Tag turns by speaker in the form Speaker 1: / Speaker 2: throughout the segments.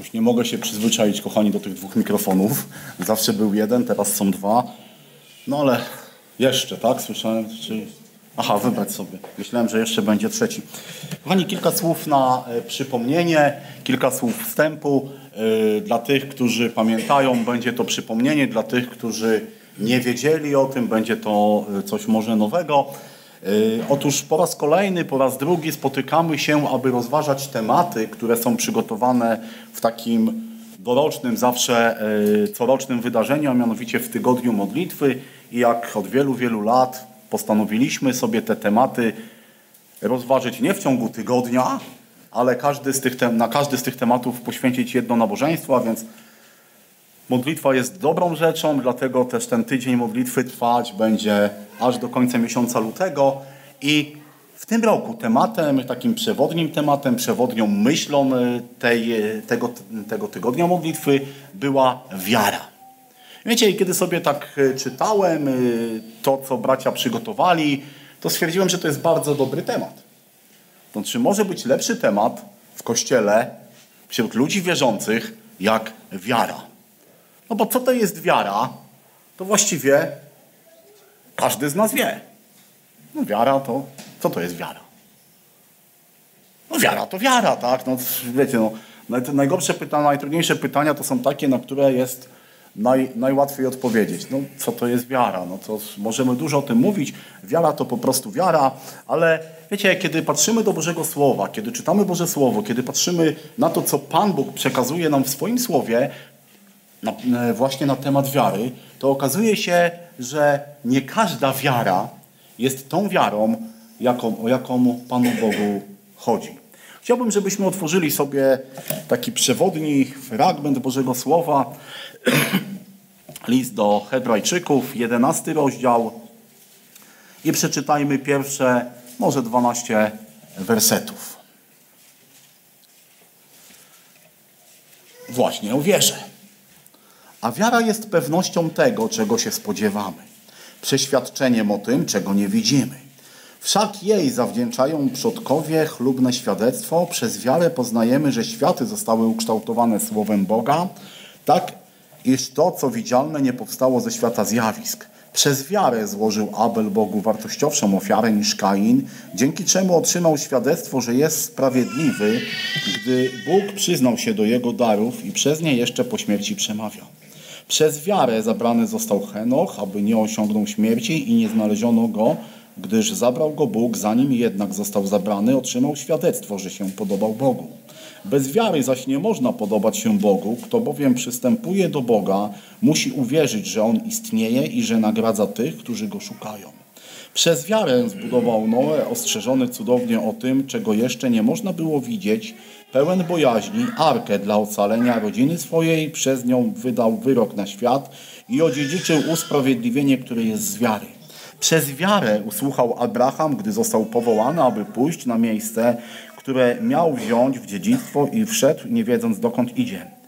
Speaker 1: Jakoś nie mogę się przyzwyczaić, kochani, do tych dwóch mikrofonów. Zawsze był jeden, teraz są dwa. No ale jeszcze, tak? Słyszałem, czy... Aha, wybrać sobie. Myślałem, że jeszcze będzie trzeci. Kochani, kilka słów na e, przypomnienie, kilka słów wstępu. E, dla tych, którzy pamiętają, będzie to przypomnienie. Dla tych, którzy nie wiedzieli o tym, będzie to e, coś może nowego. Otóż po raz kolejny, po raz drugi spotykamy się, aby rozważać tematy, które są przygotowane w takim dorocznym, zawsze corocznym wydarzeniu, a mianowicie w tygodniu modlitwy. I jak od wielu, wielu lat postanowiliśmy sobie te tematy rozważyć nie w ciągu tygodnia, ale każdy z tych, na każdy z tych tematów poświęcić jedno nabożeństwo, a więc modlitwa jest dobrą rzeczą, dlatego też ten tydzień modlitwy trwać będzie aż do końca miesiąca lutego i w tym roku tematem, takim przewodnim tematem, przewodnią myślą tej, tego, tego tygodnia modlitwy była wiara. Wiecie, kiedy sobie tak e, czytałem to, co bracia przygotowali, to stwierdziłem, że to jest bardzo dobry temat. To czy może być lepszy temat w Kościele wśród ludzi wierzących jak wiara? No bo co to jest wiara? To właściwie każdy z nas wie. No wiara to, co to jest wiara? No wiara to wiara, tak? No wiecie, no, najgorsze pytania, najtrudniejsze pytania to są takie, na które jest naj, najłatwiej odpowiedzieć. No, co to jest wiara? No, to możemy dużo o tym mówić. Wiara to po prostu wiara, ale wiecie, kiedy patrzymy do Bożego Słowa, kiedy czytamy Boże Słowo, kiedy patrzymy na to, co Pan Bóg przekazuje nam w swoim Słowie, na, e, właśnie na temat wiary, to okazuje się, że nie każda wiara jest tą wiarą, jaką, o jaką Panu Bogu chodzi. Chciałbym, żebyśmy otworzyli sobie taki przewodni fragment Bożego Słowa List do Hebrajczyków, 11 rozdział i przeczytajmy pierwsze, może 12 wersetów. Właśnie o wierze. A wiara jest pewnością tego, czego się spodziewamy, przeświadczeniem o tym, czego nie widzimy. Wszak jej zawdzięczają przodkowie chlubne świadectwo. Przez wiarę poznajemy, że światy zostały ukształtowane słowem Boga, tak iż to, co widzialne, nie powstało ze świata zjawisk. Przez wiarę złożył Abel Bogu wartościowszą ofiarę niż Kain, dzięki czemu otrzymał świadectwo, że jest sprawiedliwy, gdy Bóg przyznał się do jego darów i przez nie jeszcze po śmierci przemawiał. Przez wiarę zabrany został Henoch, aby nie osiągnął śmierci i nie znaleziono go, gdyż zabrał go Bóg, zanim jednak został zabrany, otrzymał świadectwo, że się podobał Bogu. Bez wiary zaś nie można podobać się Bogu, kto bowiem przystępuje do Boga, musi uwierzyć, że On istnieje i że nagradza tych, którzy Go szukają. Przez wiarę zbudował Noe, ostrzeżony cudownie o tym, czego jeszcze nie można było widzieć, pełen bojaźni, arkę dla ocalenia rodziny swojej, przez nią wydał wyrok na świat i odziedziczył usprawiedliwienie, które jest z wiary. Przez wiarę usłuchał Abraham, gdy został powołany, aby pójść na miejsce, które miał wziąć w dziedzictwo i wszedł, nie wiedząc dokąd idzie.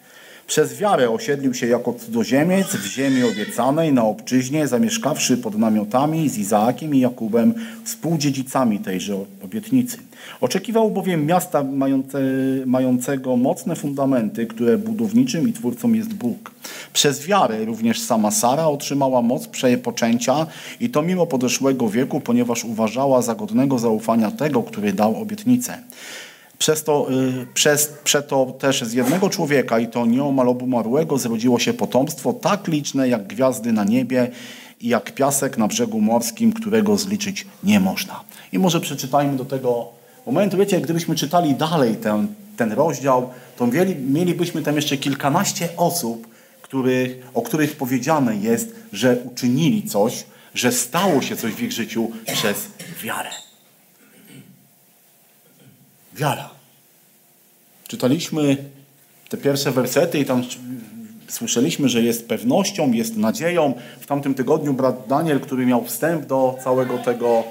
Speaker 1: Przez wiarę osiedlił się jako cudzoziemiec w ziemi obiecanej na obczyźnie, zamieszkawszy pod namiotami z Izaakiem i Jakubem, współdziedzicami tejże obietnicy. Oczekiwał bowiem miasta mające, mającego mocne fundamenty, które budowniczym i twórcą jest Bóg. Przez wiarę również sama Sara otrzymała moc przepoczęcia i to mimo podeszłego wieku, ponieważ uważała za godnego zaufania tego, który dał obietnicę. Przez to, y, przez, też z jednego człowieka, i to nieomal obumarłego, zrodziło się potomstwo tak liczne jak gwiazdy na niebie i jak piasek na brzegu morskim, którego zliczyć nie można. I może przeczytajmy do tego momentu. Wiecie, gdybyśmy czytali dalej ten, ten rozdział, to mieli, mielibyśmy tam jeszcze kilkanaście osób, których, o których powiedziane jest, że uczynili coś, że stało się coś w ich życiu przez wiarę. Wiara. Czytaliśmy te pierwsze wersety i tam słyszeliśmy, że jest pewnością, jest nadzieją. W tamtym tygodniu brat Daniel, który miał wstęp do całego tego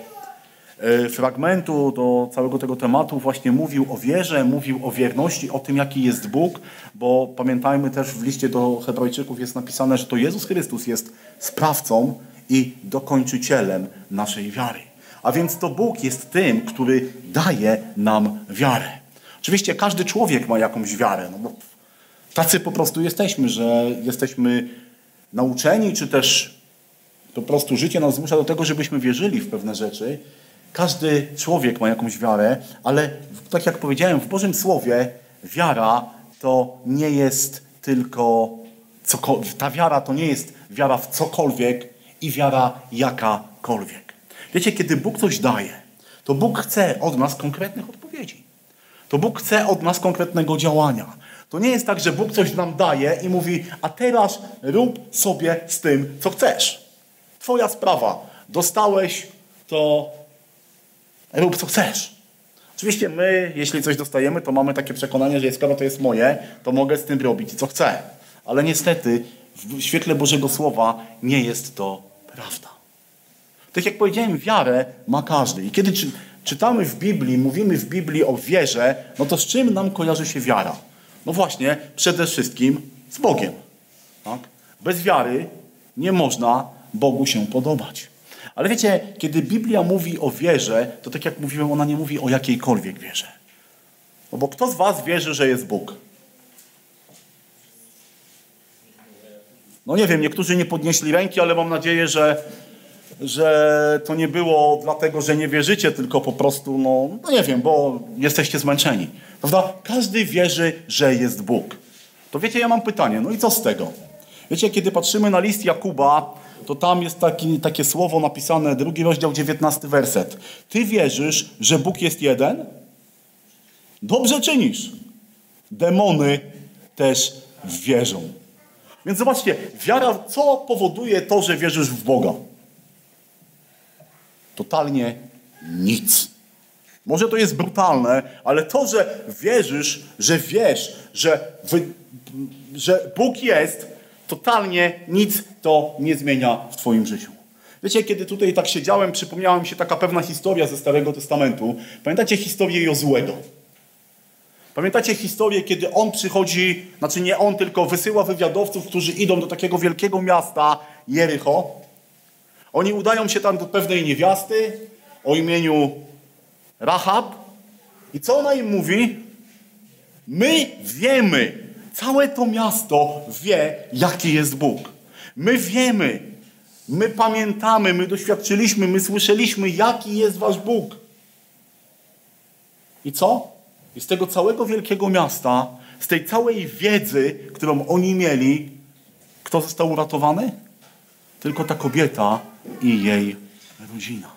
Speaker 1: e, fragmentu, do całego tego tematu, właśnie mówił o wierze, mówił o wierności, o tym, jaki jest Bóg, bo pamiętajmy też w liście do Hebrajczyków jest napisane, że to Jezus Chrystus jest sprawcą i dokończycielem naszej wiary. A więc to Bóg jest tym, który daje nam wiarę. Oczywiście każdy człowiek ma jakąś wiarę, no bo Tacy po prostu jesteśmy, że jesteśmy nauczeni, czy też po prostu życie nas zmusza do tego, żebyśmy wierzyli w pewne rzeczy. Każdy człowiek ma jakąś wiarę, ale tak jak powiedziałem, w Bożym Słowie wiara to nie jest tylko. Ta wiara to nie jest wiara w cokolwiek i wiara jakakolwiek. Wiecie, kiedy Bóg coś daje, to Bóg chce od nas konkretnych odpowiedzi. To Bóg chce od nas konkretnego działania. To nie jest tak, że Bóg coś nam daje i mówi, a teraz rób sobie z tym, co chcesz. Twoja sprawa. Dostałeś, to rób, co chcesz. Oczywiście my, jeśli coś dostajemy, to mamy takie przekonanie, że skoro to jest moje, to mogę z tym robić, co chcę. Ale niestety w świetle Bożego Słowa nie jest to prawda. Tak jak powiedziałem, wiarę ma każdy. I kiedy czy, czytamy w Biblii, mówimy w Biblii o wierze, no to z czym nam kojarzy się wiara? No właśnie, przede wszystkim z Bogiem. Tak? Bez wiary nie można Bogu się podobać. Ale wiecie, kiedy Biblia mówi o wierze, to tak jak mówiłem, ona nie mówi o jakiejkolwiek wierze. No bo kto z was wierzy, że jest Bóg? No nie wiem, niektórzy nie podnieśli ręki, ale mam nadzieję, że, że to nie było dlatego, że nie wierzycie, tylko po prostu, no, no nie wiem, bo jesteście zmęczeni. Prawda? Każdy wierzy, że jest Bóg. To wiecie, ja mam pytanie, no i co z tego? Wiecie, kiedy patrzymy na list Jakuba, to tam jest taki, takie słowo napisane, drugi rozdział, dziewiętnasty werset. Ty wierzysz, że Bóg jest jeden? Dobrze czynisz. Demony też wierzą. Więc zobaczcie, wiara, co powoduje to, że wierzysz w Boga? Totalnie nic. Może to jest brutalne, ale to, że wierzysz, że wiesz, że, wy, że Bóg jest, totalnie nic to nie zmienia w Twoim życiu. Wiecie, kiedy tutaj tak siedziałem, przypomniała mi się taka pewna historia ze Starego Testamentu. Pamiętacie historię Jozłego? Pamiętacie historię, kiedy on przychodzi, znaczy nie on, tylko wysyła wywiadowców, którzy idą do takiego wielkiego miasta Jericho. Oni udają się tam do pewnej niewiasty o imieniu Rahab. I co ona im mówi? My wiemy, całe to miasto wie, jaki jest Bóg. My wiemy, my pamiętamy, my doświadczyliśmy, my słyszeliśmy, jaki jest wasz Bóg. I co? I z tego całego wielkiego miasta, z tej całej wiedzy, którą oni mieli, kto został uratowany? Tylko ta kobieta i jej rodzina.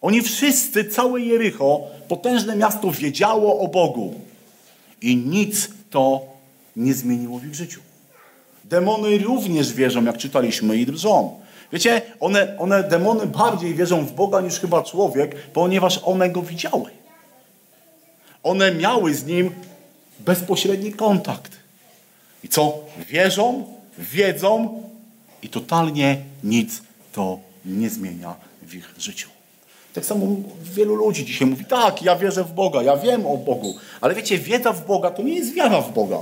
Speaker 1: Oni wszyscy, całe Jericho, potężne miasto, wiedziało o Bogu. I nic to nie zmieniło w ich życiu. Demony również wierzą, jak czytaliśmy, i drżą. Wiecie, one, one, demony bardziej wierzą w Boga niż chyba człowiek, ponieważ one go widziały. One miały z nim bezpośredni kontakt. I co? Wierzą, wiedzą i totalnie nic to nie zmienia w ich życiu. Tak samo wielu ludzi dzisiaj mówi, tak, ja wierzę w Boga, ja wiem o Bogu. Ale wiecie, wiedza w Boga to nie jest wiara w Boga.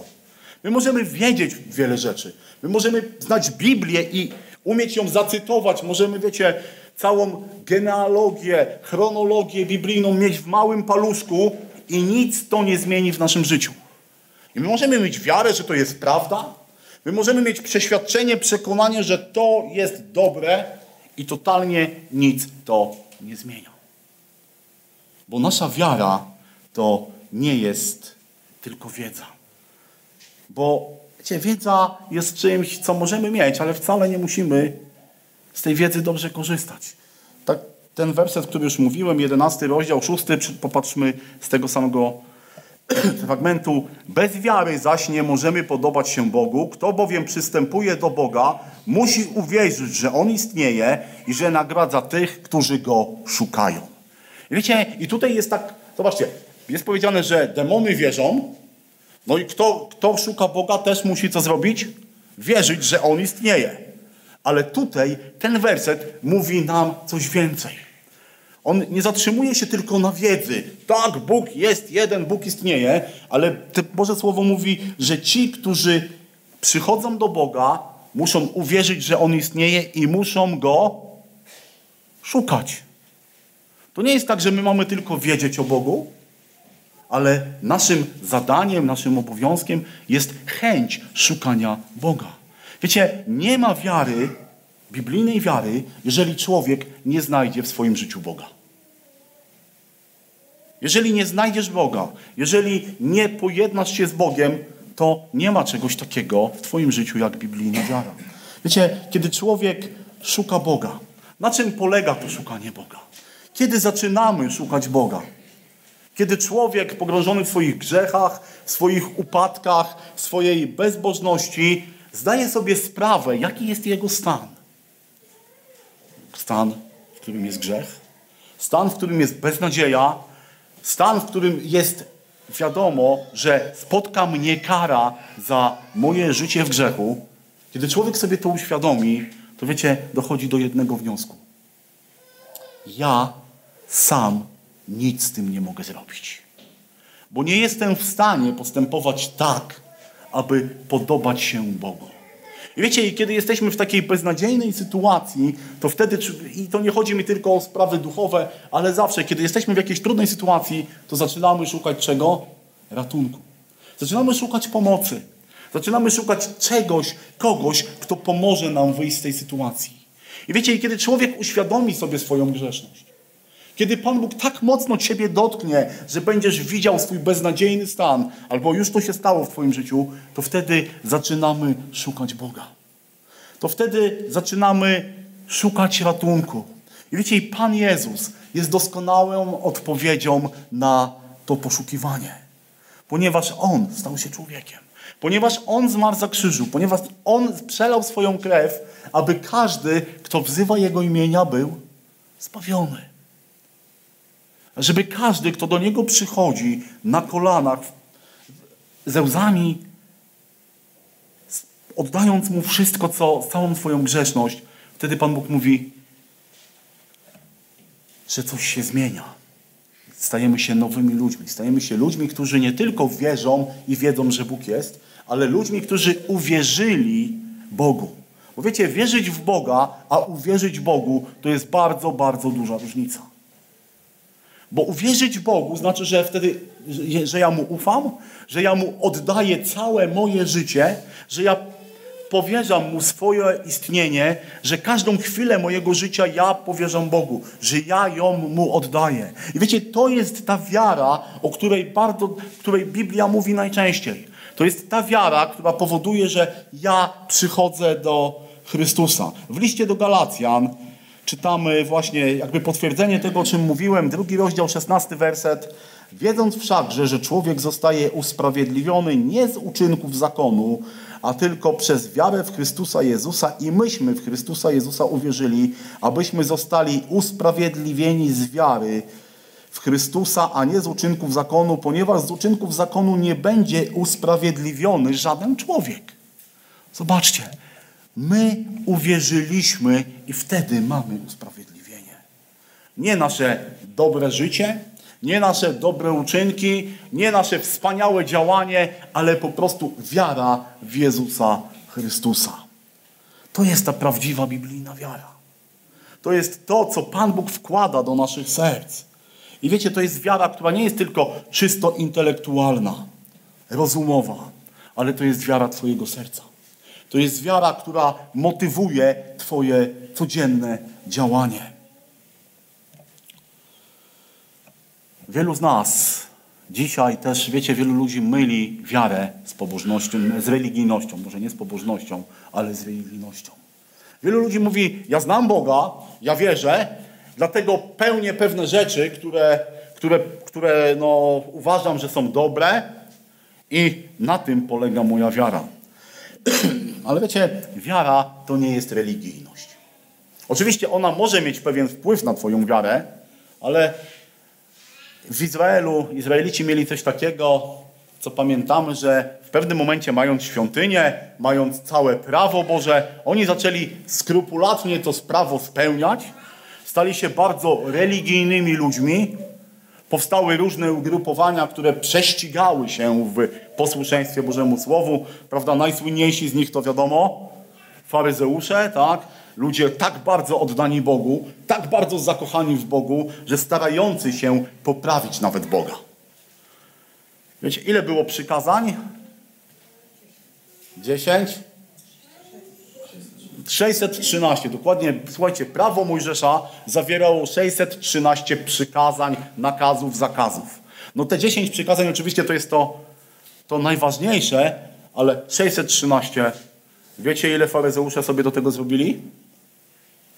Speaker 1: My możemy wiedzieć wiele rzeczy. My możemy znać Biblię i umieć ją zacytować. Możemy, wiecie, całą genealogię, chronologię biblijną mieć w małym paluszku, i nic to nie zmieni w naszym życiu. I my możemy mieć wiarę, że to jest prawda. My możemy mieć przeświadczenie, przekonanie, że to jest dobre i totalnie nic to nie zmienia. Bo nasza wiara to nie jest tylko wiedza. Bo wiecie, wiedza jest czymś, co możemy mieć, ale wcale nie musimy z tej wiedzy dobrze korzystać. Tak ten werset, który już mówiłem, 11 rozdział, 6, popatrzmy z tego samego fragmentu. Bez wiary zaś nie możemy podobać się Bogu. Kto bowiem przystępuje do Boga, musi uwierzyć, że On istnieje i że nagradza tych, którzy Go szukają. I wiecie, i tutaj jest tak, zobaczcie, jest powiedziane, że demony wierzą, no i kto, kto szuka Boga też musi co zrobić? Wierzyć, że On istnieje. Ale tutaj ten werset mówi nam coś więcej. On nie zatrzymuje się tylko na wiedzy. Tak, Bóg jest jeden, Bóg istnieje, ale Boże Słowo mówi, że ci, którzy przychodzą do Boga, muszą uwierzyć, że On istnieje i muszą Go szukać. To nie jest tak, że my mamy tylko wiedzieć o Bogu, ale naszym zadaniem, naszym obowiązkiem jest chęć szukania Boga. Wiecie, nie ma wiary, biblijnej wiary, jeżeli człowiek nie znajdzie w swoim życiu Boga. Jeżeli nie znajdziesz Boga, jeżeli nie pojednasz się z Bogiem, to nie ma czegoś takiego w Twoim życiu jak biblijna wiara. Wiecie, kiedy człowiek szuka Boga, na czym polega to szukanie Boga? Kiedy zaczynamy szukać Boga? Kiedy człowiek pogrążony w swoich grzechach, w swoich upadkach, w swojej bezbożności, zdaje sobie sprawę, jaki jest jego stan. Stan, w którym jest grzech, stan, w którym jest beznadzieja, stan, w którym jest wiadomo, że spotka mnie kara za moje życie w grzechu. Kiedy człowiek sobie to uświadomi, to wiecie, dochodzi do jednego wniosku. Ja sam nic z tym nie mogę zrobić. Bo nie jestem w stanie postępować tak, aby podobać się Bogu. I wiecie, kiedy jesteśmy w takiej beznadziejnej sytuacji, to wtedy, i to nie chodzi mi tylko o sprawy duchowe, ale zawsze, kiedy jesteśmy w jakiejś trudnej sytuacji, to zaczynamy szukać czego? Ratunku. Zaczynamy szukać pomocy. Zaczynamy szukać czegoś, kogoś, kto pomoże nam wyjść z tej sytuacji. I wiecie, kiedy człowiek uświadomi sobie swoją grzeszność, kiedy Pan Bóg tak mocno Ciebie dotknie, że będziesz widział swój beznadziejny stan, albo już to się stało w Twoim życiu, to wtedy zaczynamy szukać Boga. To wtedy zaczynamy szukać ratunku. I wiecie, Pan Jezus jest doskonałą odpowiedzią na to poszukiwanie. Ponieważ On stał się człowiekiem. Ponieważ On zmarł za krzyżu. Ponieważ On przelał swoją krew, aby każdy, kto wzywa Jego imienia, był zbawiony. Żeby każdy, kto do Niego przychodzi na kolanach, ze łzami, oddając Mu wszystko, co, całą swoją grzeszność, wtedy Pan Bóg mówi, że coś się zmienia. Stajemy się nowymi ludźmi. Stajemy się ludźmi, którzy nie tylko wierzą i wiedzą, że Bóg jest, ale ludźmi, którzy uwierzyli Bogu. Bo wiecie, wierzyć w Boga, a uwierzyć Bogu to jest bardzo, bardzo duża różnica. Bo uwierzyć Bogu znaczy, że wtedy, że ja Mu ufam, że ja Mu oddaję całe moje życie, że ja powierzam Mu swoje istnienie, że każdą chwilę mojego życia ja powierzam Bogu, że ja ją Mu oddaję. I wiecie, to jest ta wiara, o której bardzo, której Biblia mówi najczęściej. To jest ta wiara, która powoduje, że ja przychodzę do Chrystusa. W liście do Galacjan czytamy właśnie jakby potwierdzenie tego, o czym mówiłem, drugi rozdział, szesnasty werset. Wiedząc wszakże, że człowiek zostaje usprawiedliwiony nie z uczynków zakonu, a tylko przez wiarę w Chrystusa Jezusa i myśmy w Chrystusa Jezusa uwierzyli, abyśmy zostali usprawiedliwieni z wiary w Chrystusa, a nie z uczynków zakonu, ponieważ z uczynków zakonu nie będzie usprawiedliwiony żaden człowiek. Zobaczcie, My uwierzyliśmy i wtedy mamy usprawiedliwienie. Nie nasze dobre życie, nie nasze dobre uczynki, nie nasze wspaniałe działanie, ale po prostu wiara w Jezusa Chrystusa. To jest ta prawdziwa biblijna wiara. To jest to, co Pan Bóg wkłada do naszych serc. I wiecie, to jest wiara, która nie jest tylko czysto intelektualna, rozumowa, ale to jest wiara Twojego serca. To jest wiara, która motywuje Twoje codzienne działanie. Wielu z nas dzisiaj też, wiecie, wielu ludzi myli wiarę z pobożnością, z religijnością. Może nie z pobożnością, ale z religijnością. Wielu ludzi mówi, ja znam Boga, ja wierzę, dlatego pełnię pewne rzeczy, które, które, które no, uważam, że są dobre i na tym polega moja wiara. Ale wiecie, wiara to nie jest religijność. Oczywiście ona może mieć pewien wpływ na Twoją wiarę, ale w Izraelu Izraelici mieli coś takiego, co pamiętamy, że w pewnym momencie, mając świątynię, mając całe prawo Boże, oni zaczęli skrupulatnie to prawo spełniać, stali się bardzo religijnymi ludźmi, Powstały różne ugrupowania, które prześcigały się w posłuszeństwie Bożemu Słowu. Prawda? Najsłynniejsi z nich to wiadomo, faryzeusze, tak? Ludzie tak bardzo oddani Bogu, tak bardzo zakochani w Bogu, że starający się poprawić nawet Boga. Wiecie, ile było przykazań? 10? 613, dokładnie, słuchajcie, prawo Mojżesza zawierało 613 przykazań, nakazów, zakazów. No te 10 przykazań oczywiście to jest to, to najważniejsze, ale 613, wiecie ile faryzeusze sobie do tego zrobili?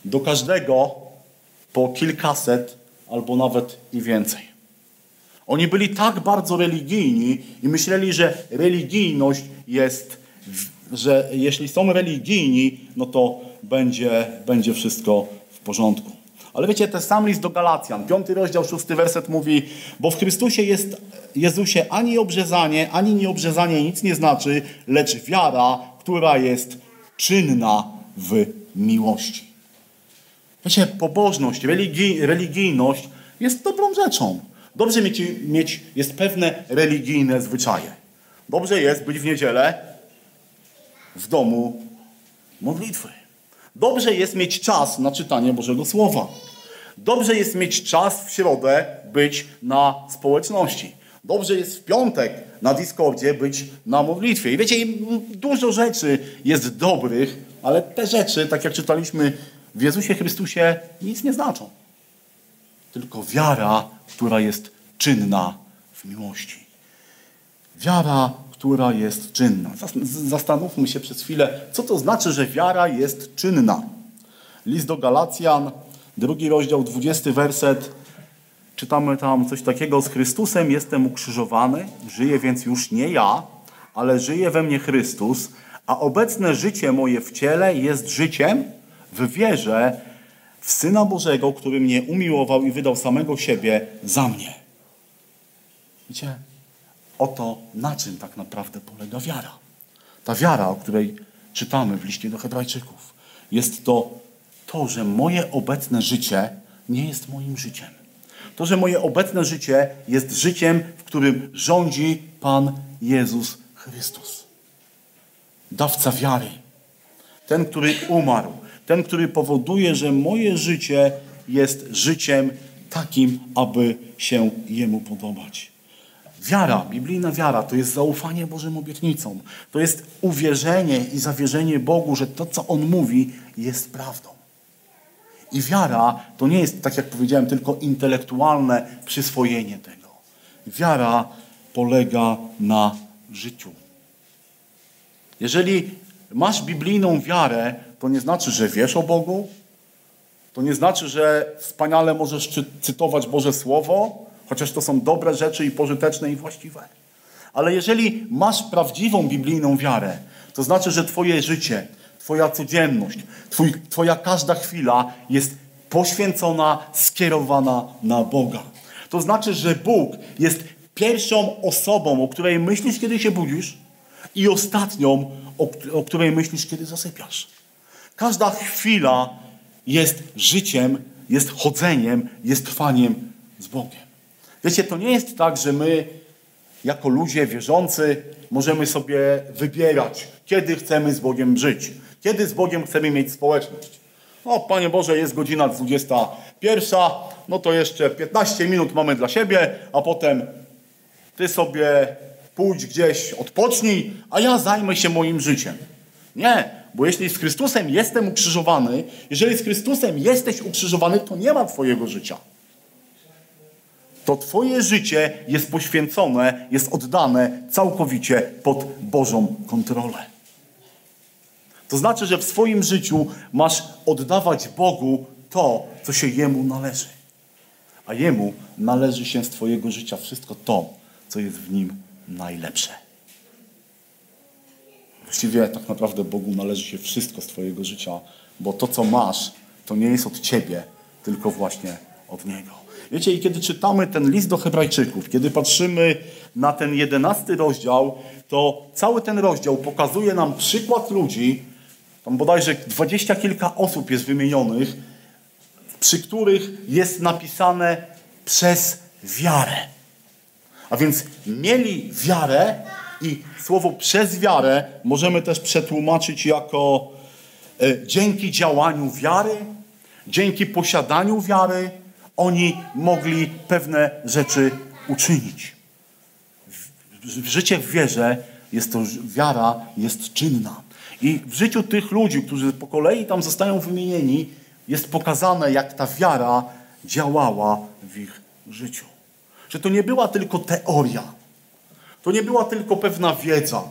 Speaker 1: Do każdego po kilkaset albo nawet i więcej. Oni byli tak bardzo religijni i myśleli, że religijność jest że jeśli są religijni, no to będzie, będzie wszystko w porządku. Ale wiecie, ten sam list do Galacjan, piąty rozdział, szósty werset mówi, bo w Chrystusie jest, Jezusie ani obrzezanie, ani nieobrzezanie nic nie znaczy, lecz wiara, która jest czynna w miłości. Wiecie, pobożność, religi, religijność jest dobrą rzeczą. Dobrze mieć, mieć jest pewne religijne zwyczaje. Dobrze jest być w niedzielę w domu modlitwy. Dobrze jest mieć czas na czytanie Bożego Słowa. Dobrze jest mieć czas w środę być na społeczności. Dobrze jest w piątek na Discordzie być na modlitwie. I wiecie, dużo rzeczy jest dobrych, ale te rzeczy, tak jak czytaliśmy w Jezusie Chrystusie, nic nie znaczą. Tylko wiara, która jest czynna w miłości. Wiara, która jest czynna. Zastanówmy się przez chwilę, co to znaczy, że wiara jest czynna. List do Galacjan, drugi rozdział, dwudziesty werset. Czytamy tam coś takiego: Z Chrystusem jestem ukrzyżowany, żyję więc już nie ja, ale żyje we mnie Chrystus, a obecne życie moje w ciele jest życiem w wierze w Syna Bożego, który mnie umiłował i wydał samego siebie za mnie. Wiecie, Oto na czym tak naprawdę polega wiara. Ta wiara, o której czytamy w liście do Hebrajczyków, jest to to, że moje obecne życie nie jest moim życiem. To, że moje obecne życie jest życiem, w którym rządzi Pan Jezus Chrystus. Dawca wiary. Ten, który umarł. Ten, który powoduje, że moje życie jest życiem takim, aby się Jemu podobać. Wiara, biblijna wiara, to jest zaufanie Bożym obietnicom. To jest uwierzenie i zawierzenie Bogu, że to, co On mówi, jest prawdą. I wiara to nie jest, tak jak powiedziałem, tylko intelektualne przyswojenie tego. Wiara polega na życiu. Jeżeli masz biblijną wiarę, to nie znaczy, że wiesz o Bogu, to nie znaczy, że wspaniale możesz cytować Boże Słowo, chociaż to są dobre rzeczy i pożyteczne i właściwe. Ale jeżeli masz prawdziwą biblijną wiarę, to znaczy, że Twoje życie, Twoja codzienność, twój, Twoja każda chwila jest poświęcona, skierowana na Boga. To znaczy, że Bóg jest pierwszą osobą, o której myślisz, kiedy się budzisz, i ostatnią, o, o której myślisz, kiedy zasypiasz. Każda chwila jest życiem, jest chodzeniem, jest trwaniem z Bogiem. Wiecie, to nie jest tak, że my jako ludzie wierzący możemy sobie wybierać, kiedy chcemy z Bogiem żyć, kiedy z Bogiem chcemy mieć społeczność. No, Panie Boże, jest godzina 21, no to jeszcze 15 minut mamy dla siebie, a potem Ty sobie pójdź gdzieś, odpocznij, a ja zajmę się moim życiem. Nie, bo jeśli z Chrystusem jestem ukrzyżowany, jeżeli z Chrystusem jesteś ukrzyżowany, to nie ma Twojego życia to Twoje życie jest poświęcone, jest oddane całkowicie pod Bożą kontrolę. To znaczy, że w swoim życiu masz oddawać Bogu to, co się Jemu należy. A Jemu należy się z Twojego życia wszystko to, co jest w nim najlepsze. Właściwie tak naprawdę Bogu należy się wszystko z Twojego życia, bo to, co masz, to nie jest od Ciebie, tylko właśnie od Niego. Wiecie, i kiedy czytamy ten list do Hebrajczyków, kiedy patrzymy na ten jedenasty rozdział, to cały ten rozdział pokazuje nam przykład ludzi, tam bodajże dwadzieścia kilka osób jest wymienionych, przy których jest napisane przez wiarę. A więc mieli wiarę i słowo przez wiarę możemy też przetłumaczyć jako e, dzięki działaniu wiary, dzięki posiadaniu wiary, oni mogli pewne rzeczy uczynić. życie w wierze jest to, wiara jest czynna. I w życiu tych ludzi, którzy po kolei tam zostają wymienieni, jest pokazane, jak ta wiara działała w ich życiu. Że to nie była tylko teoria, to nie była tylko pewna wiedza,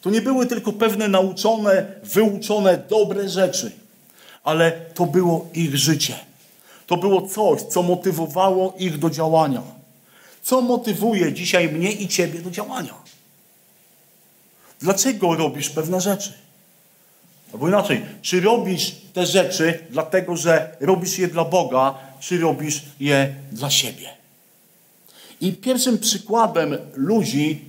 Speaker 1: to nie były tylko pewne nauczone, wyuczone dobre rzeczy, ale to było ich życie. To było coś, co motywowało ich do działania. Co motywuje dzisiaj mnie i ciebie do działania? Dlaczego robisz pewne rzeczy? Albo inaczej, czy robisz te rzeczy dlatego, że robisz je dla Boga, czy robisz je dla siebie? I pierwszym przykładem ludzi,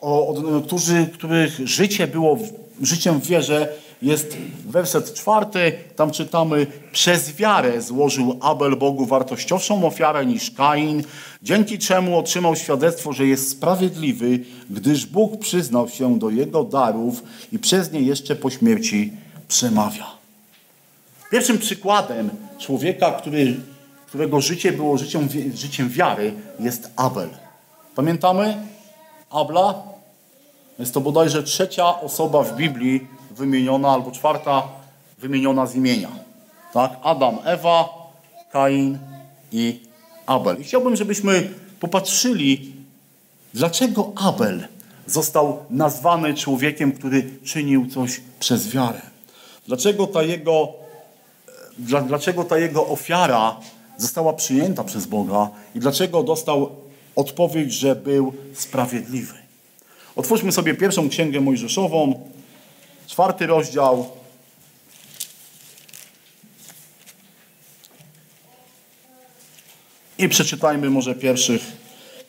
Speaker 1: o, o, którzy, których życie było życiem w wierze, jest werset czwarty, tam czytamy, przez wiarę złożył Abel Bogu wartościowszą ofiarę niż Kain, dzięki czemu otrzymał świadectwo, że jest sprawiedliwy, gdyż Bóg przyznał się do jego darów i przez nie jeszcze po śmierci przemawia. Pierwszym przykładem człowieka, który, którego życie było życiem, życiem wiary, jest Abel. Pamiętamy Abla? Jest to bodajże trzecia osoba w Biblii, wymieniona, albo czwarta wymieniona z imienia. Tak? Adam, Ewa, Kain i Abel. I chciałbym, żebyśmy popatrzyli, dlaczego Abel został nazwany człowiekiem, który czynił coś przez wiarę. Dlaczego ta jego, dlaczego ta jego ofiara została przyjęta przez Boga i dlaczego dostał odpowiedź, że był sprawiedliwy. Otwórzmy sobie pierwszą księgę Mojżeszową, Czwarty rozdział. I przeczytajmy może pierwszych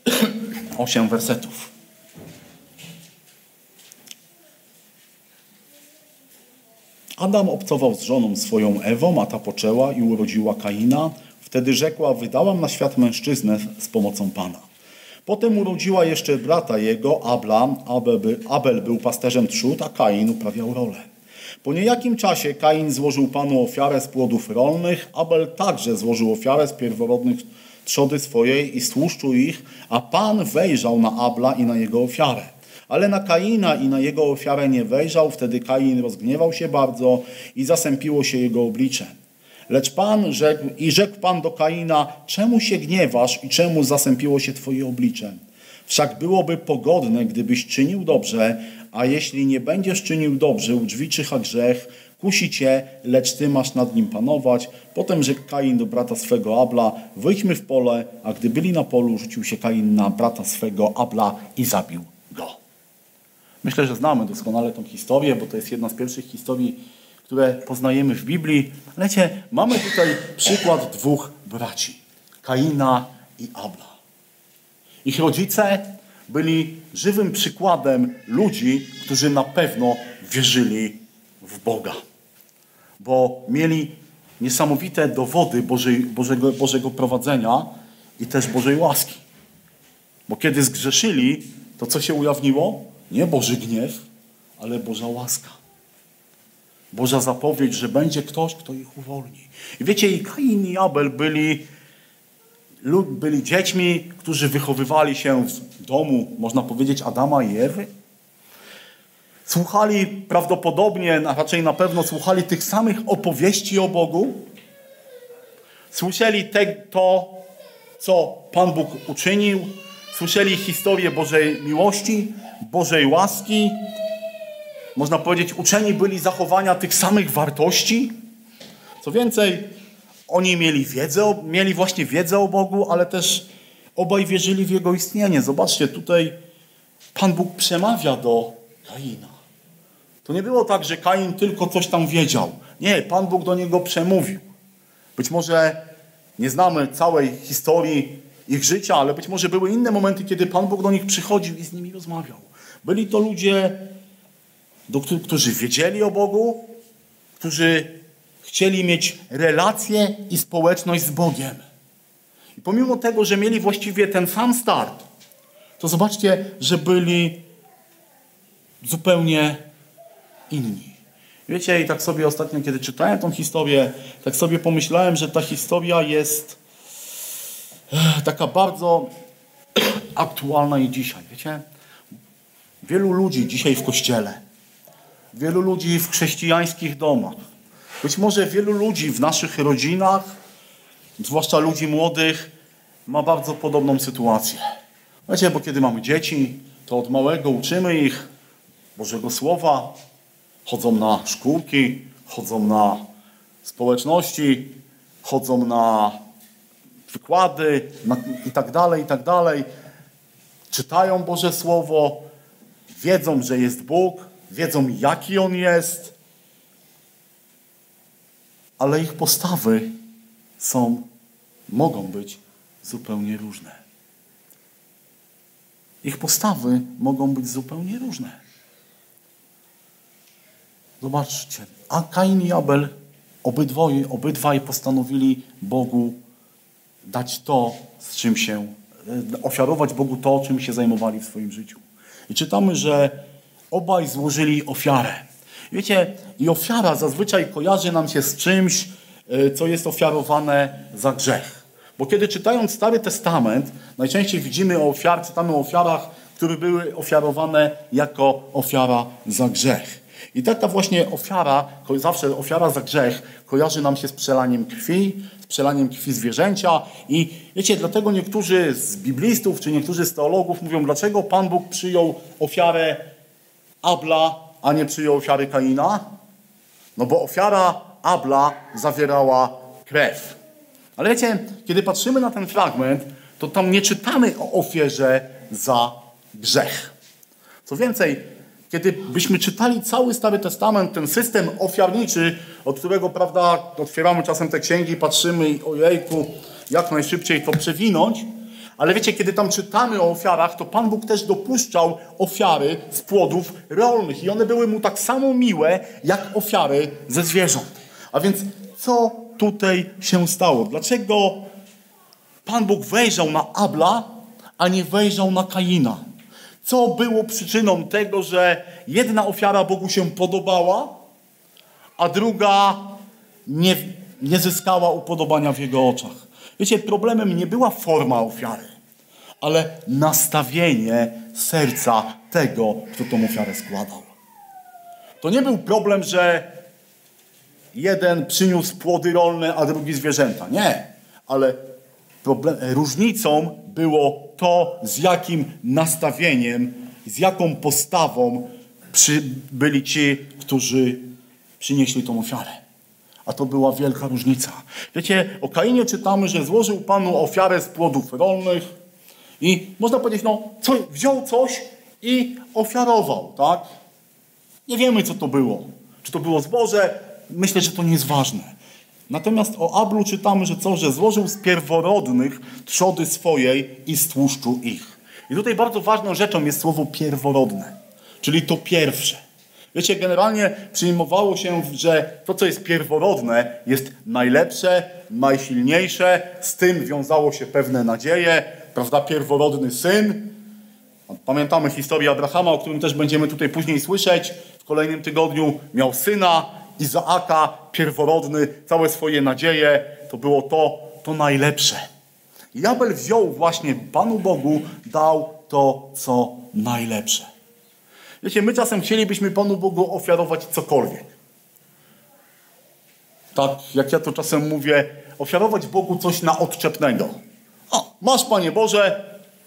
Speaker 1: osiem wersetów. Adam obcował z żoną swoją Ewą, a ta poczęła i urodziła Kaina. Wtedy rzekła, wydałam na świat mężczyznę z pomocą Pana. Potem urodziła jeszcze brata jego, Abla. Abel był pasterzem trzód, a Kain uprawiał rolę. Po niejakim czasie Kain złożył Panu ofiarę z płodów rolnych, Abel także złożył ofiarę z pierworodnych trzody swojej i z tłuszczu ich, a Pan wejrzał na Abla i na jego ofiarę. Ale na Kaina i na jego ofiarę nie wejrzał, wtedy Kain rozgniewał się bardzo i zasępiło się jego oblicze. Lecz Pan rzekł, i rzekł Pan do Kaina, czemu się gniewasz i czemu zasępiło się Twoje oblicze? Wszak byłoby pogodne, gdybyś czynił dobrze, a jeśli nie będziesz czynił dobrze, u drzwi grzech, kusi cię, lecz ty masz nad nim panować. Potem rzekł Kain do brata swego Abla, wyjdźmy w pole, a gdy byli na polu, rzucił się Kain na brata swego Abla i zabił go. Myślę, że znamy doskonale tą historię, bo to jest jedna z pierwszych historii które poznajemy w Biblii. Lecie, mamy tutaj przykład dwóch braci, Kaina i Abla. Ich rodzice byli żywym przykładem ludzi, którzy na pewno wierzyli w Boga. Bo mieli niesamowite dowody Bożej, Bożego, Bożego prowadzenia i też Bożej łaski. Bo kiedy zgrzeszyli, to co się ujawniło? Nie Boży gniew, ale Boża łaska. Boża zapowiedź, że będzie ktoś, kto ich uwolni. I wiecie, i Kain i Abel byli, byli dziećmi, którzy wychowywali się w domu, można powiedzieć, Adama i Ewy. Słuchali prawdopodobnie, a raczej na pewno słuchali tych samych opowieści o Bogu. Słyszeli te, to, co Pan Bóg uczynił. Słyszeli historię Bożej miłości, Bożej łaski, można powiedzieć, uczeni byli zachowania tych samych wartości. Co więcej, oni mieli wiedzę, mieli właśnie wiedzę o Bogu, ale też obaj wierzyli w Jego istnienie. Zobaczcie, tutaj Pan Bóg przemawia do Kaina. To nie było tak, że Kain tylko coś tam wiedział. Nie, Pan Bóg do niego przemówił. Być może nie znamy całej historii ich życia, ale być może były inne momenty, kiedy Pan Bóg do nich przychodził i z nimi rozmawiał. Byli to ludzie do, którzy wiedzieli o Bogu, którzy chcieli mieć relację i społeczność z Bogiem. I pomimo tego, że mieli właściwie ten sam start, to zobaczcie, że byli zupełnie inni. Wiecie, i tak sobie ostatnio, kiedy czytałem tą historię, tak sobie pomyślałem, że ta historia jest taka bardzo aktualna i dzisiaj. Wiecie, wielu ludzi dzisiaj w kościele, wielu ludzi w chrześcijańskich domach, być może wielu ludzi w naszych rodzinach, zwłaszcza ludzi młodych, ma bardzo podobną sytuację. Wiecie, bo kiedy mamy dzieci, to od małego uczymy ich Bożego Słowa, chodzą na szkółki, chodzą na społeczności, chodzą na wykłady i tak dalej, i tak dalej. Czytają Boże Słowo, wiedzą, że jest Bóg, wiedzą, jaki On jest, ale ich postawy są, mogą być zupełnie różne. Ich postawy mogą być zupełnie różne. Zobaczcie, a Kain i Abel obydwoje, obydwaj postanowili Bogu dać to, z czym się, e, ofiarować Bogu to, czym się zajmowali w swoim życiu. I czytamy, że obaj złożyli ofiarę. Wiecie, i ofiara zazwyczaj kojarzy nam się z czymś, e, co jest ofiarowane za grzech. Bo kiedy czytając Stary Testament, najczęściej widzimy o ofiar, czytamy o ofiarach, które były ofiarowane jako ofiara za grzech. I taka właśnie ofiara, zawsze ofiara za grzech, kojarzy nam się z przelaniem krwi, z przelaniem krwi zwierzęcia. I wiecie, dlatego niektórzy z biblistów, czy niektórzy z teologów mówią, dlaczego Pan Bóg przyjął ofiarę Abla, a nie przyjął ofiary Kaina? No bo ofiara Abla zawierała krew. Ale wiecie, kiedy patrzymy na ten fragment, to tam nie czytamy o ofierze za grzech. Co więcej, kiedy byśmy czytali cały Stary Testament, ten system ofiarniczy, od którego, prawda, otwieramy czasem te księgi, patrzymy i ojejku, jak najszybciej to przewinąć, ale wiecie, kiedy tam czytamy o ofiarach, to Pan Bóg też dopuszczał ofiary z płodów rolnych i one były mu tak samo miłe, jak ofiary ze zwierząt. A więc co tutaj się stało? Dlaczego Pan Bóg wejrzał na Abla, a nie wejrzał na Kaina? Co było przyczyną tego, że jedna ofiara Bogu się podobała, a druga nie, nie zyskała upodobania w Jego oczach? Wiecie, problemem nie była forma ofiary, ale nastawienie serca tego, kto tą ofiarę składał. To nie był problem, że jeden przyniósł płody rolne, a drugi zwierzęta. Nie, ale problem, różnicą było to, z jakim nastawieniem, z jaką postawą byli ci, którzy przynieśli tą ofiarę. A to była wielka różnica. Wiecie, o Kainie czytamy, że złożył Panu ofiarę z płodów rolnych i można powiedzieć, no, co, wziął coś i ofiarował, tak? Nie wiemy, co to było. Czy to było zboże? Myślę, że to nie jest ważne. Natomiast o Ablu czytamy, że co? Że złożył z pierworodnych trzody swojej i z tłuszczu ich. I tutaj bardzo ważną rzeczą jest słowo pierworodne, czyli to pierwsze. Wiecie, generalnie przyjmowało się, że to, co jest pierworodne, jest najlepsze, najsilniejsze, z tym wiązało się pewne nadzieje, prawda? Pierworodny syn. Pamiętamy historię Abrahama, o którym też będziemy tutaj później słyszeć. W kolejnym tygodniu miał syna, Izaaka, pierworodny, całe swoje nadzieje. To było to, to najlepsze. Jabel wziął właśnie Panu Bogu, dał to, co najlepsze. Wiecie, my czasem chcielibyśmy Panu Bogu ofiarować cokolwiek. Tak, jak ja to czasem mówię, ofiarować Bogu coś na odczepnego. O, masz Panie Boże,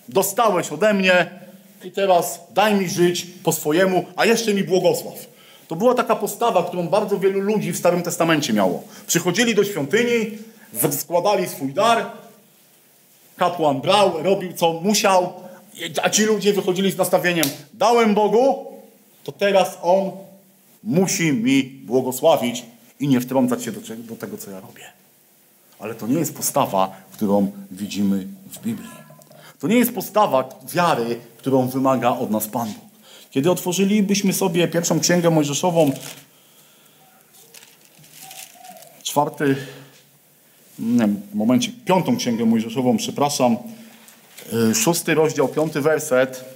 Speaker 1: dostałeś ode mnie i teraz daj mi żyć po swojemu, a jeszcze mi błogosław. To była taka postawa, którą bardzo wielu ludzi w Starym Testamencie miało. Przychodzili do świątyni, składali swój dar, kapłan brał, robił co musiał, a ci ludzie wychodzili z nastawieniem: Dałem Bogu, to teraz On musi mi błogosławić i nie wtrącać się do, do tego, co ja robię. Ale to nie jest postawa, którą widzimy w Biblii. To nie jest postawa wiary, którą wymaga od nas Pan Bóg. Kiedy otworzylibyśmy sobie pierwszą księgę Mojżeszową, czwarty, nie, momencie, piątą księgę Mojżeszową, przepraszam, y, szósty rozdział, piąty werset,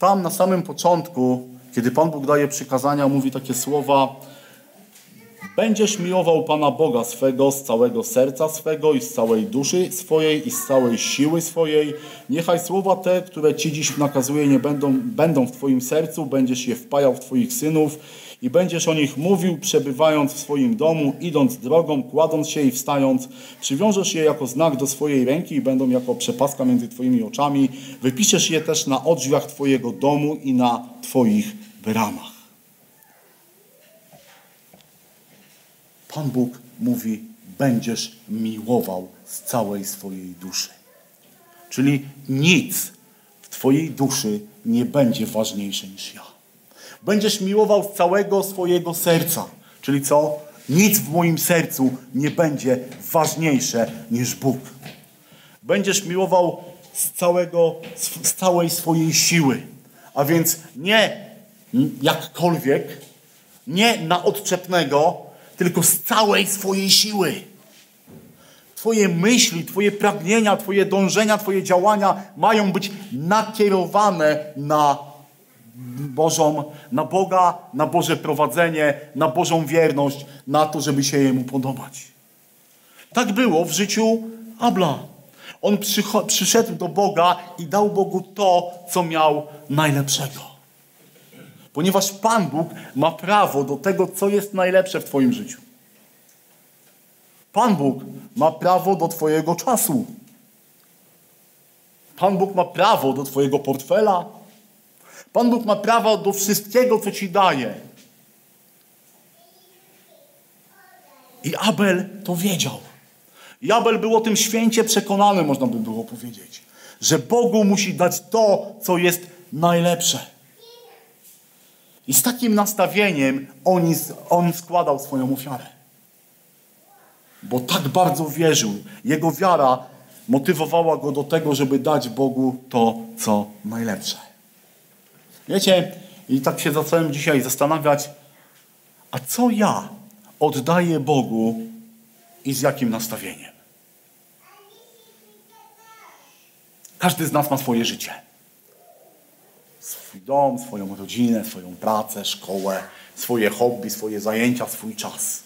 Speaker 1: tam na samym początku, kiedy Pan Bóg daje przykazania, mówi takie słowa, Będziesz miłował Pana Boga swego z całego serca swego i z całej duszy swojej i z całej siły swojej. Niechaj słowa te, które Ci dziś nakazuję, nie będą, będą w Twoim sercu, będziesz je wpajał w Twoich synów i będziesz o nich mówił, przebywając w swoim domu, idąc drogą, kładąc się i wstając. Przywiążesz je jako znak do swojej ręki i będą jako przepaska między Twoimi oczami. Wypiszesz je też na odrzwiach Twojego domu i na Twoich bramach. Pan Bóg mówi: Będziesz miłował z całej swojej duszy. Czyli nic w Twojej duszy nie będzie ważniejsze niż ja. Będziesz miłował z całego swojego serca. Czyli co? Nic w moim sercu nie będzie ważniejsze niż Bóg. Będziesz miłował z, całego, z całej swojej siły. A więc nie jakkolwiek, nie na odczepnego, tylko z całej swojej siły. Twoje myśli, Twoje pragnienia, Twoje dążenia, Twoje działania mają być nakierowane na Bożą, na Boga, na Boże prowadzenie, na Bożą wierność, na to, żeby się Jemu podobać. Tak było w życiu Abla. On przyszedł do Boga i dał Bogu to, co miał najlepszego. Ponieważ Pan Bóg ma prawo do tego, co jest najlepsze w Twoim życiu. Pan Bóg ma prawo do Twojego czasu. Pan Bóg ma prawo do Twojego portfela. Pan Bóg ma prawo do wszystkiego, co Ci daje. I Abel to wiedział. I Abel był o tym święcie przekonany, można by było powiedzieć, że Bogu musi dać to, co jest najlepsze. I z takim nastawieniem on, on składał swoją ofiarę. Bo tak bardzo wierzył. Jego wiara motywowała go do tego, żeby dać Bogu to, co najlepsze. Wiecie, i tak się zacząłem dzisiaj zastanawiać, a co ja oddaję Bogu i z jakim nastawieniem? Każdy z nas ma swoje życie swój dom, swoją rodzinę, swoją pracę, szkołę, swoje hobby, swoje zajęcia, swój czas.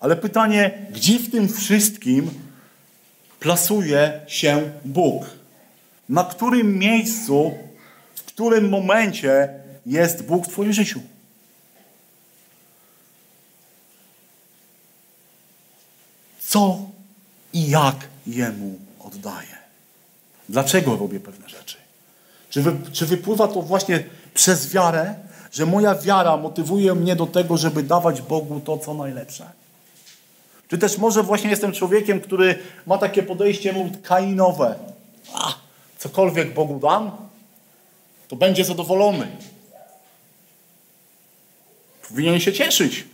Speaker 1: Ale pytanie, gdzie w tym wszystkim plasuje się Bóg? Na którym miejscu, którym momencie jest Bóg w Twoim życiu? Co i jak Jemu oddaję? Dlaczego robię pewne rzeczy? Czy, wy, czy wypływa to właśnie przez wiarę, że moja wiara motywuje mnie do tego, żeby dawać Bogu to, co najlepsze? Czy też może właśnie jestem człowiekiem, który ma takie podejście kainowe. A, cokolwiek Bogu dam, to będzie zadowolony. Powinien się cieszyć,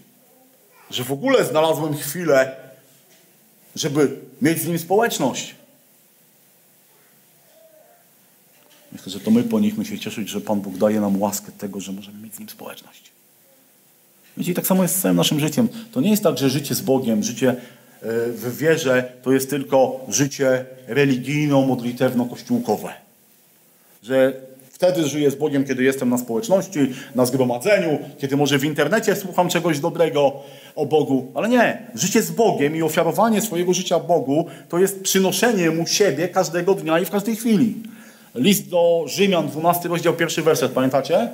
Speaker 1: że w ogóle znalazłem chwilę, żeby mieć z nim społeczność. Myślę, że to my powinniśmy się cieszyć, że Pan Bóg daje nam łaskę tego, że możemy mieć z Nim społeczność. Wiecie, tak samo jest z całym naszym życiem. To nie jest tak, że życie z Bogiem, życie e, w wierze to jest tylko życie religijno-modlitewno-kościółkowe. Że wtedy żyję z Bogiem, kiedy jestem na społeczności, na zgromadzeniu, kiedy może w internecie słucham czegoś dobrego o Bogu. Ale nie. Życie z Bogiem i ofiarowanie swojego życia Bogu to jest przynoszenie Mu siebie każdego dnia i w każdej chwili. List do Rzymian, 12 rozdział, pierwszy werset, pamiętacie?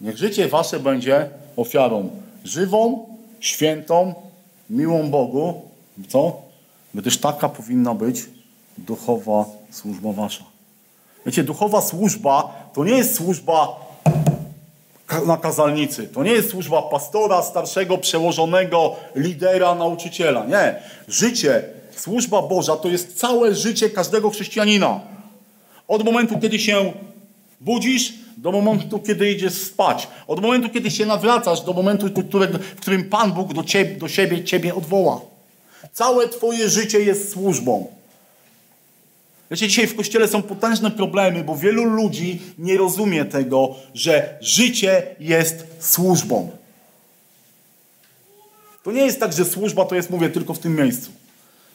Speaker 1: Niech życie wasze będzie ofiarą żywą, świętą, miłą Bogu. Co? Gdyż taka powinna być duchowa służba wasza. Wiecie, duchowa służba to nie jest służba na kazalnicy. To nie jest służba pastora, starszego, przełożonego, lidera, nauczyciela. Nie. Życie Służba Boża to jest całe życie każdego chrześcijanina. Od momentu, kiedy się budzisz, do momentu, kiedy idziesz spać. Od momentu, kiedy się nawracasz, do momentu, w którym Pan Bóg do, ciebie, do siebie Ciebie odwoła. Całe Twoje życie jest służbą. Wiecie, dzisiaj w Kościele są potężne problemy, bo wielu ludzi nie rozumie tego, że życie jest służbą. To nie jest tak, że służba to jest, mówię, tylko w tym miejscu.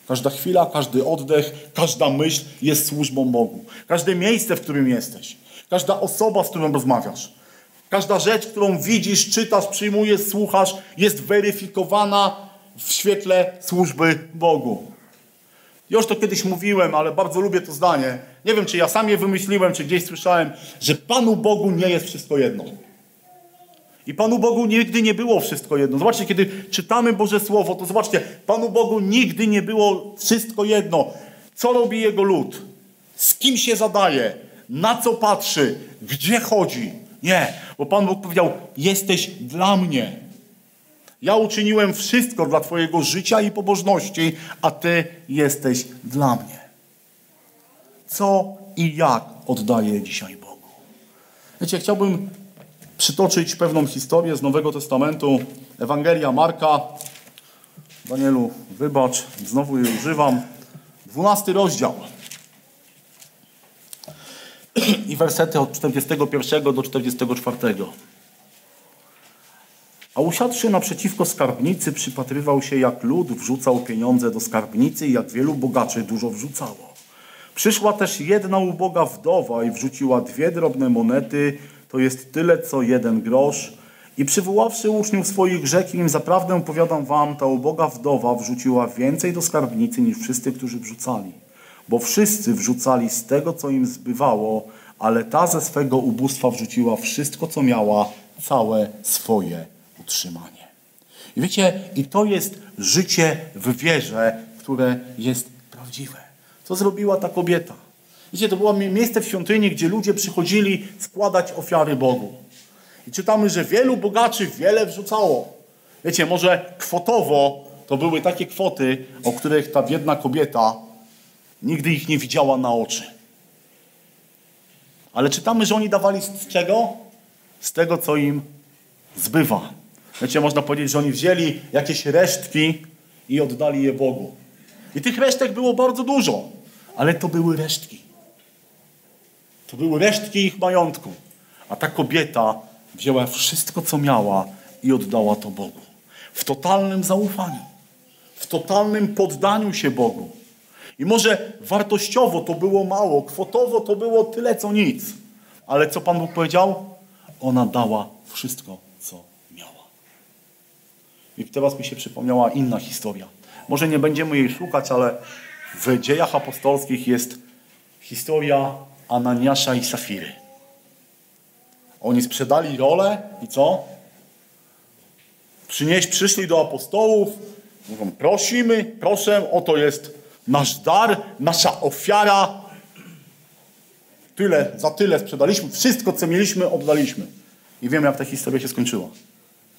Speaker 1: Każda chwila, każdy oddech, każda myśl jest służbą Bogu. Każde miejsce, w którym jesteś, każda osoba, z którą rozmawiasz, Każda rzecz, którą widzisz, czytasz, przyjmujesz, słuchasz, jest weryfikowana w świetle służby Bogu. Już to kiedyś mówiłem, ale bardzo lubię to zdanie. Nie wiem, czy ja sam je wymyśliłem, czy gdzieś słyszałem, że Panu Bogu nie jest wszystko jedno. I Panu Bogu nigdy nie było wszystko jedno. Zobaczcie, kiedy czytamy Boże Słowo, to zobaczcie, Panu Bogu nigdy nie było wszystko jedno. Co robi Jego lud? Z kim się zadaje? Na co patrzy? Gdzie chodzi? Nie, bo Pan Bóg powiedział, jesteś dla mnie. Ja uczyniłem wszystko dla Twojego życia i pobożności, a Ty jesteś dla mnie. Co i jak oddaję dzisiaj Bogu? Wiecie, chciałbym przytoczyć pewną historię z Nowego Testamentu. Ewangelia Marka. Danielu, wybacz, znowu jej używam. Dwunasty rozdział. I wersety od 41 do 44. A usiadłszy naprzeciwko skarbnicy, przypatrywał się, jak lud wrzucał pieniądze do skarbnicy i jak wielu bogaczy dużo wrzucało. Przyszła też jedna uboga wdowa i wrzuciła dwie drobne monety, to jest tyle co jeden grosz. I przywoławszy uczniów swoich rzekł im, zaprawdę powiadam wam, ta uboga wdowa wrzuciła więcej do skarbnicy niż wszyscy, którzy wrzucali. Bo wszyscy wrzucali z tego, co im zbywało, ale ta ze swego ubóstwa wrzuciła wszystko, co miała, całe swoje utrzymanie. I wiecie, i to jest życie w wierze, które jest prawdziwe. Co zrobiła ta kobieta? Wiecie, to było miejsce w świątyni, gdzie ludzie przychodzili składać ofiary Bogu. I czytamy, że wielu bogaczy wiele wrzucało. Wiecie, może kwotowo to były takie kwoty, o których ta biedna kobieta nigdy ich nie widziała na oczy. Ale czytamy, że oni dawali z czego? Z tego, co im zbywa. Wiecie, można powiedzieć, że oni wzięli jakieś resztki i oddali je Bogu. I tych resztek było bardzo dużo, ale to były resztki. To były resztki ich majątku. A ta kobieta wzięła wszystko, co miała i oddała to Bogu. W totalnym zaufaniu. W totalnym poddaniu się Bogu. I może wartościowo to było mało, kwotowo to było tyle, co nic. Ale co Pan Bóg powiedział? Ona dała wszystko. I teraz mi się przypomniała inna historia. Może nie będziemy jej szukać, ale w dziejach apostolskich jest historia Ananiasza i Safiry. Oni sprzedali rolę i co? Przynieś, przyszli do apostołów, mówią, prosimy, proszę, oto jest nasz dar, nasza ofiara. Tyle, za tyle sprzedaliśmy, wszystko, co mieliśmy, oddaliśmy. I wiemy, jak ta historia się skończyła.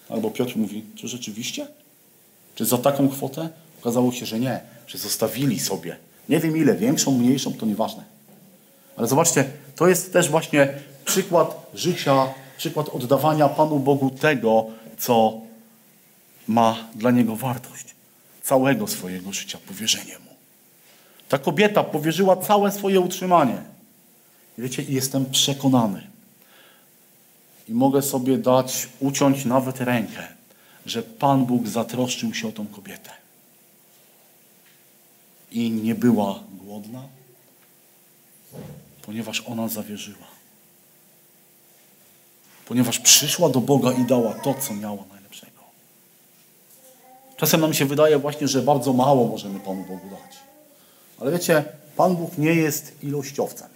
Speaker 1: Albo Piotr mówi, czy rzeczywiście? Czy za taką kwotę? Okazało się, że nie, że zostawili sobie. Nie wiem ile, większą, mniejszą, to nieważne. Ale zobaczcie, to jest też właśnie przykład życia, przykład oddawania Panu Bogu tego, co ma dla Niego wartość. Całego swojego życia, powierzenie Mu. Ta kobieta powierzyła całe swoje utrzymanie. I wiecie, jestem przekonany i mogę sobie dać, uciąć nawet rękę, że Pan Bóg zatroszczył się o tą kobietę. I nie była głodna, ponieważ ona zawierzyła. Ponieważ przyszła do Boga i dała to, co miała najlepszego. Czasem nam się wydaje właśnie, że bardzo mało możemy Panu Bogu dać. Ale wiecie, Pan Bóg nie jest ilościowcem.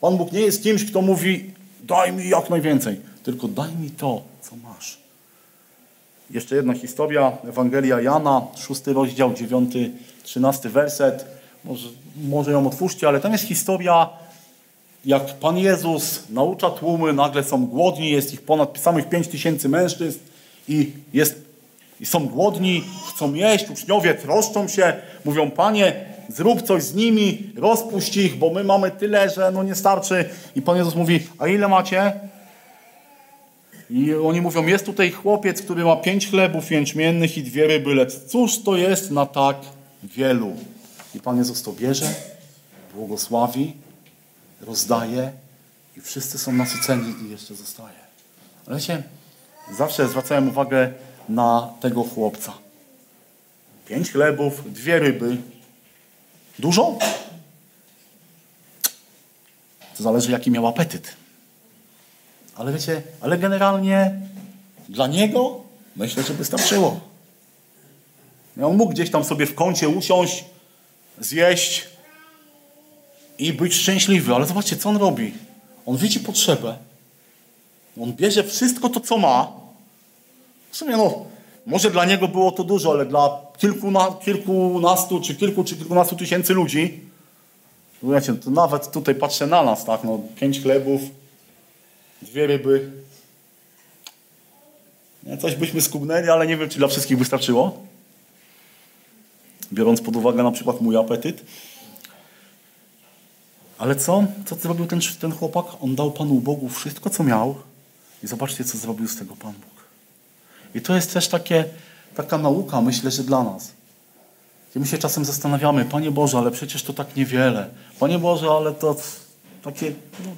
Speaker 1: Pan Bóg nie jest kimś, kto mówi, daj mi jak najwięcej, tylko daj mi to, co masz. Jeszcze jedna historia, Ewangelia Jana, szósty rozdział, dziewiąty, trzynasty werset. Może, może ją otwórzcie, ale tam jest historia, jak Pan Jezus naucza tłumy, nagle są głodni, jest ich ponad samych pięć tysięcy mężczyzn i, jest, i są głodni, chcą jeść, uczniowie troszczą się, mówią, Panie, zrób coś z nimi, rozpuść ich, bo my mamy tyle, że no nie starczy. I Pan Jezus mówi, a ile macie? I oni mówią, jest tutaj chłopiec, który ma pięć chlebów jęczmiennych i dwie ryby, lecz cóż to jest na tak wielu? I Pan Jezus to bierze, błogosławi, rozdaje i wszyscy są nasyceni i jeszcze zostaje. Ale zawsze zwracałem uwagę na tego chłopca. Pięć chlebów, dwie ryby, Dużo? To zależy, jaki miał apetyt. Ale wiecie, ale generalnie dla niego myślę, że wystarczyło. On mógł gdzieś tam sobie w kącie usiąść, zjeść i być szczęśliwy. Ale zobaczcie, co on robi. On widzi potrzebę. On bierze wszystko to, co ma. W sumie no, może dla niego było to dużo, ale dla kilkuna, kilkunastu, czy kilku, czy kilkunastu tysięcy ludzi, wiecie, to nawet tutaj patrzę na nas, tak, no, pięć chlebów, dwie ryby. Nie, coś byśmy skubnęli, ale nie wiem, czy dla wszystkich wystarczyło. Biorąc pod uwagę na przykład mój apetyt. Ale co? Co zrobił ten, ten chłopak? On dał Panu Bogu wszystko, co miał. I zobaczcie, co zrobił z tego Pan Bóg. I to jest też takie, taka nauka, myślę, że dla nas. I my się czasem zastanawiamy, Panie Boże, ale przecież to tak niewiele. Panie Boże, ale to takie no,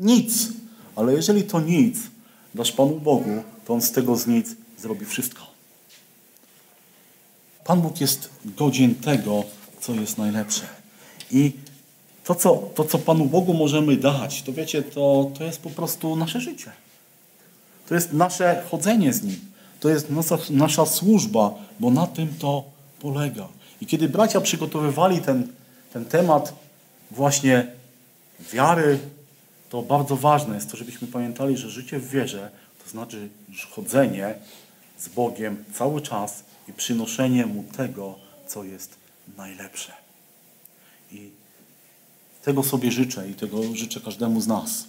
Speaker 1: nic. Ale jeżeli to nic dasz Panu Bogu, to On z tego z nic zrobi wszystko. Pan Bóg jest godzien tego, co jest najlepsze. I to, co, to, co Panu Bogu możemy dać, to wiecie, to, to jest po prostu nasze życie. To jest nasze chodzenie z Nim. To jest nasza, nasza służba, bo na tym to polega. I kiedy bracia przygotowywali ten, ten temat właśnie wiary, to bardzo ważne jest to, żebyśmy pamiętali, że życie w wierze to znaczy chodzenie z Bogiem cały czas i przynoszenie Mu tego, co jest najlepsze. I tego sobie życzę i tego życzę każdemu z nas,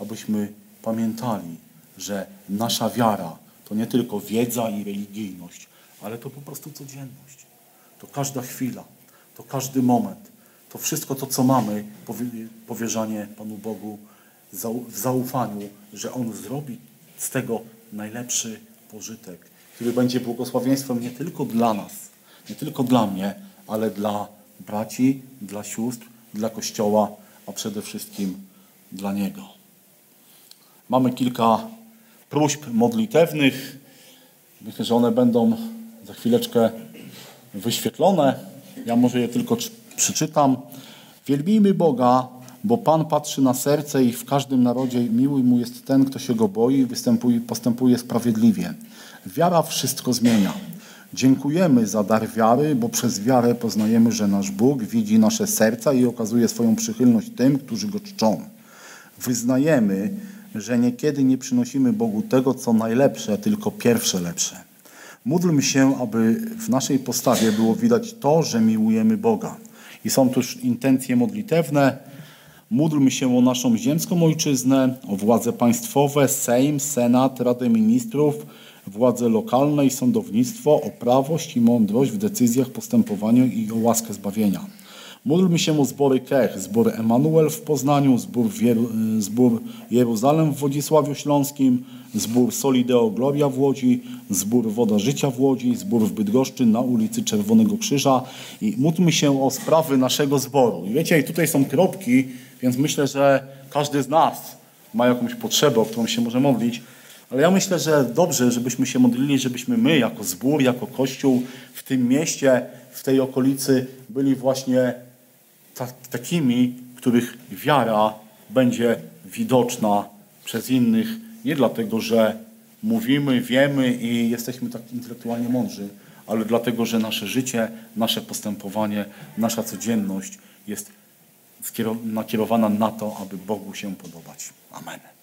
Speaker 1: abyśmy pamiętali, że nasza wiara to nie tylko wiedza i religijność, ale to po prostu codzienność. To każda chwila, to każdy moment, to wszystko to, co mamy, powierzanie Panu Bogu w zaufaniu, że On zrobi z tego najlepszy pożytek, który będzie błogosławieństwem nie tylko dla nas, nie tylko dla mnie, ale dla braci, dla sióstr, dla Kościoła, a przede wszystkim dla Niego. Mamy kilka próśb modlitewnych. Myślę, że one będą za chwileczkę wyświetlone. Ja może je tylko przeczytam. Wielbijmy Boga, bo Pan patrzy na serce i w każdym narodzie miły mu jest ten, kto się go boi i postępuje sprawiedliwie. Wiara wszystko zmienia. Dziękujemy za dar wiary, bo przez wiarę poznajemy, że nasz Bóg widzi nasze serca i okazuje swoją przychylność tym, którzy go czczą. Wyznajemy, że niekiedy nie przynosimy Bogu tego, co najlepsze, tylko pierwsze lepsze. Módlmy się, aby w naszej postawie było widać to, że miłujemy Boga. I są tu już intencje modlitewne. Módlmy się o naszą ziemską ojczyznę, o władze państwowe, Sejm, Senat, Radę Ministrów, władze lokalne i sądownictwo, o prawość i mądrość w decyzjach, postępowaniu i o łaskę zbawienia. Módlmy się o zbory Kech, zbór Emanuel w Poznaniu, zbór, Jeru, zbór Jeruzalem w Wodzisławiu Śląskim, zbór Solideo Gloria w Łodzi, zbór Woda Życia w Łodzi, zbór w Bydgoszczy na ulicy Czerwonego Krzyża i módlmy się o sprawy naszego zboru. I wiecie, tutaj są kropki, więc myślę, że każdy z nas ma jakąś potrzebę, o którą się może modlić. Ale ja myślę, że dobrze, żebyśmy się modlili, żebyśmy my jako zbór, jako kościół w tym mieście, w tej okolicy byli właśnie takimi, których wiara będzie widoczna przez innych, nie dlatego, że mówimy, wiemy i jesteśmy tak intelektualnie mądrzy, ale dlatego, że nasze życie, nasze postępowanie, nasza codzienność jest nakierowana na to, aby Bogu się podobać. Amen.